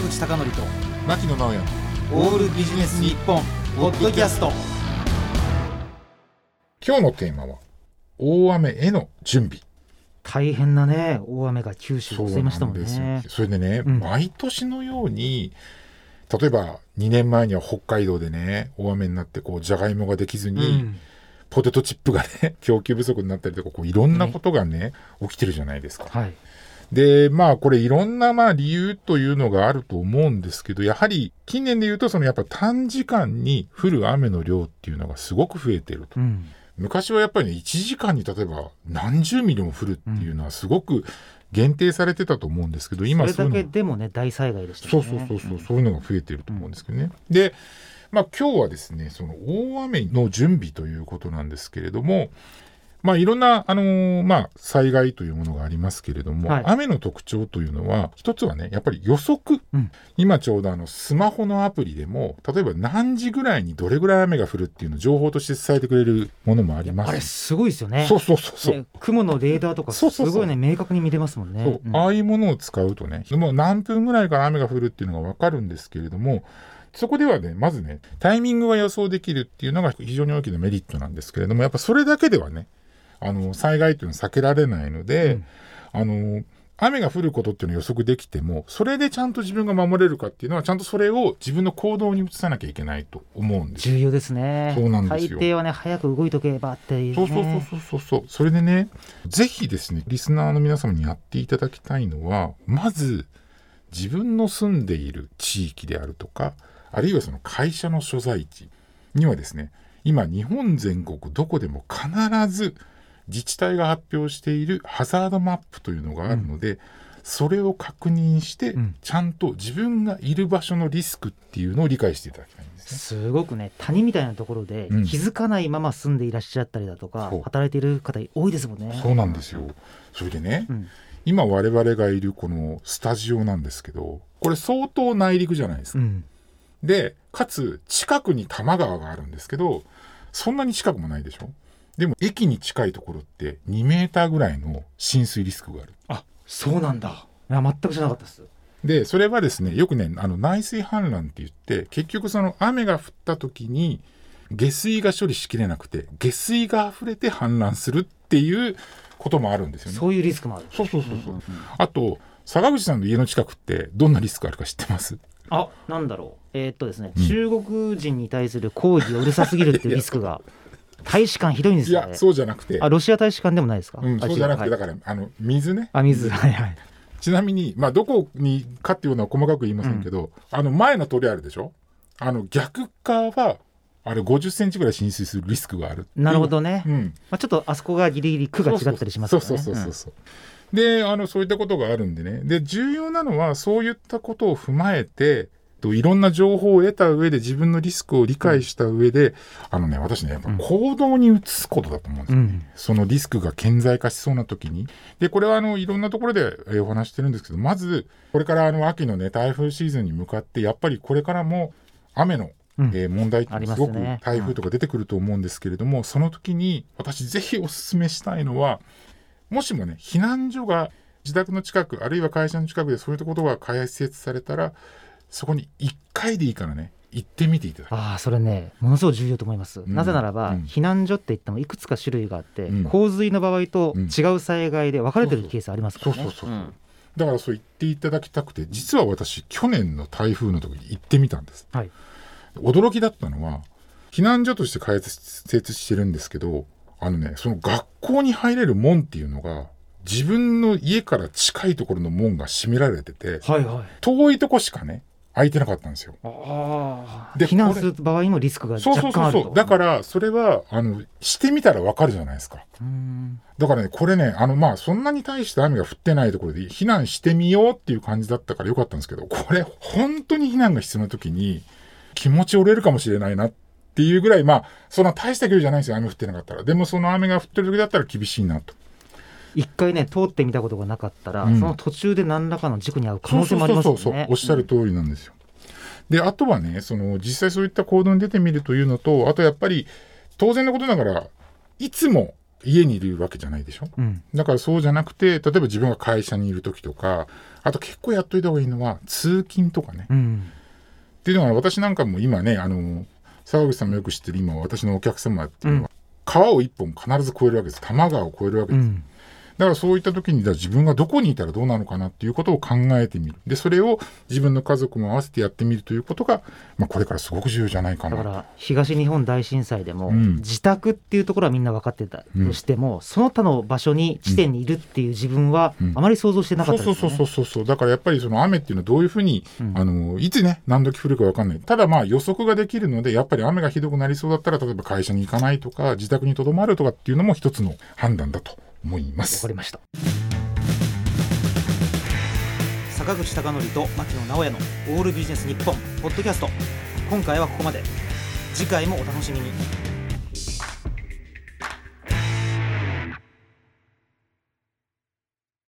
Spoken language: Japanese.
坂口孝則と牧野直哉。オールビジネス日本ポッドキャスト。今日のテーマは大雨への準備。大変なね大雨が九州を襲いましたもんね。それでね、うん。毎年のように例えば2年前には北海道でね大雨になってこうじゃがいもができずに、うん。ポテトチップがね供給不足になったりとかこういろんなことがね起きてるじゃないですか。はいでまあこれいろんなまあ理由というのがあると思うんですけどやはり近年で言うとそのやっぱ短時間に降る雨の量っていうのがすごく増えてると。うん昔はやっぱりね1時間に例えば何十ミリも降るっていうのはすごく限定されてたと思うんですけど、それだ今そういうのけでもね大災害でしたそうそうそうそう、そういうのが増えてると思うんですけどね。で、まあ今日はですね、その大雨の準備ということなんですけれども、まあいろんな、あのーまあ災害というものがありますけれども、はい雨の特徴というのは、一つはね、やっぱり予測。うん今ちょうどあのスマホのアプリでも、例えば何時ぐらいにどれぐらい雨が降るっていうのを情報として伝えてくれるものもあります。あれすごいですよねそうそうそうそう。ね雲のレーダーとかすごいね明確に見れますもんねそううんああいうものを使うとね、もう何分ぐらいから雨が降るっていうのがわかるんですけれども、そこではね、まずね、タイミングが予想できるっていうのが非常に大きなメリットなんですけれども、やっぱそれだけではね、あの、災害っていうのは避けられないので、うん。あの、雨が降ることっていうのを予測できても、それでちゃんと自分が守れるかっていうのは、ちゃんとそれを自分の行動に移さなきゃいけないと思うんです。よ重要ですね。そうなんですよ。大抵はね早く動いとけばっていう、ね、そうそうそうそうそうそう。それでね、ぜひですね、リスナーの皆様にやっていただきたいのは、まず、自分の住んでいる地域であるとか、あるいはその会社の所在地にはですね、今日本全国どこでも必ず自治体が発表しているハザードマップというのがあるので、それを確認して、うんちゃんと自分がいる場所のリスクっていうのを理解していただきたいんですね。すごくね谷みたいなところでうん気づかないまま住んでいらっしゃったりだとか、そう働いている方多いですもんね。そうなんですよ。それでね、うん今我々がいるこのスタジオなんですけど、これ相当内陸じゃないですか。うんで、かつ近くに多摩川があるんですけど、そんなに近くもないでしょでも駅に近いところって2メーターぐらいの浸水リスクがある。あそうなんだ。いや全く知らなかったです。で、それはですね、よくね、あの内水氾濫って言って、結局その雨が降った時に下水が処理しきれなくて、下水が溢れて氾濫するっていうこともあるんですよね。そういうリスクもある。そうそうそうそう。あと、坂口さんの家の近くってどんなリスクあるか知ってます？あなんだろう。えーっとですね、うん中国人に対する抗議がうるさすぎるっていうリスクが大使館ひどいんですいや、よね。そうじゃなくて、あロシア大使館でもないですか？うん、あそうじゃなくて、違うだから、あの、水ね。あ水はいはい。ちなみに、まあ、どこにかっていうのは細かく言いませんけど、あの、前の通りあるでしょ？あの、逆側は、あれ50センチぐらい浸水するリスクがある。なるほどね。うん。まあちょっとあそこがギリギリ区が違ったりしますからね。そうそうそうそうそう。で、あの、そういったことがあるんでね。で、重要なのは、そういったことを踏まえて、といろんな情報を得た上で自分のリスクを理解した上で、あのね、私ね、やっぱ行動に移すことだと思うんですよ。うん。そのリスクが顕在化しそうな時に。で、これはあの、いろんなところでえーお話してるんですけど、まず、これからあの、秋のね、台風シーズンに向かって、やっぱりこれからも雨の、うんえー問題ってすごく台風とか出てくると思うんですけれども、その時に私ぜひお勧めしたいのは、もしもね、避難所が自宅の近く、あるいは会社の近くでそういったことが開設されたら、そこに1回でいいからね、行ってみていただ。ああそれねものすごく重要と思います、ん。なぜならば、うん。避難所って言ってもいくつか種類があって、うん。洪水の場合とうん。違う災害で分かれてるケースありますからね。だからそう言っていただきたくて、実は私、去年の台風の時に行ってみたんです。はい。驚きだったのは、避難所として開設してるんですけど、あのね、その学校に入れる門っていうのが、自分の家から近いところの門が閉められてて、はいはい。遠いとこしかね、開いてなかったんですよ。で避難する場合にもリスクがそう若干あるとそうそうそう。だから、それは、あの、してみたらわかるじゃないですか。うんだからね、これね、あの、まあ、そんなに大して雨が降ってないところで避難してみようっていう感じだったからよかったんですけど、これ、本当に避難が必要な時に気持ち折れるかもしれないなっていうぐらい、まあ、そんな大した距離じゃないんですよ、雨降ってなかったら。でも、その雨が降ってる時だったら厳しいなと。一回ね通ってみたことがなかったら、うん。その途中で何らかの事故に遭う可能性もありますもんね。おっしゃる通りなんですよ。で、あとはね、その、実際そういった行動に出てみるというのと、あとやっぱり、当然のことながら、いつも家にいるわけじゃないでしょ？うん。だからそうじゃなくて例えば自分が会社にいる時とかあと結構やっといた方がいいのは通勤とかね、うん。っていうのは私なんかも今ねあの沢口さんもよく知ってる今私のお客様っていうのは、川を一本必ず越えるわけです。多摩川を越えるわけです、うんだからそういった時にじゃあ自分がどこにいたらどうなのかなっていうことを考えてみる。でそれを自分の家族も合わせてやってみるということが、まあ、これからすごく重要じゃないかな。だから東日本大震災でも、うん。自宅っていうところはみんな分かってたとしても、その他の場所に地点にいるっていう自分はうん。あまり想像してなかったですよね。そうそうそうそうそうだからやっぱりその雨っていうのはどういうふうに、うん。あのいつね何時降るか分かんない。ただまあ予測ができるのでやっぱり雨がひどくなりそうだったら例えば会社に行かないとか自宅にとどまるとかっていうのも一つの判断だと思いまわす。かりました。坂口孝則と牧野直哉のオールビジネス日本ポッドキャスト。今回はここまで。次回もお楽しみに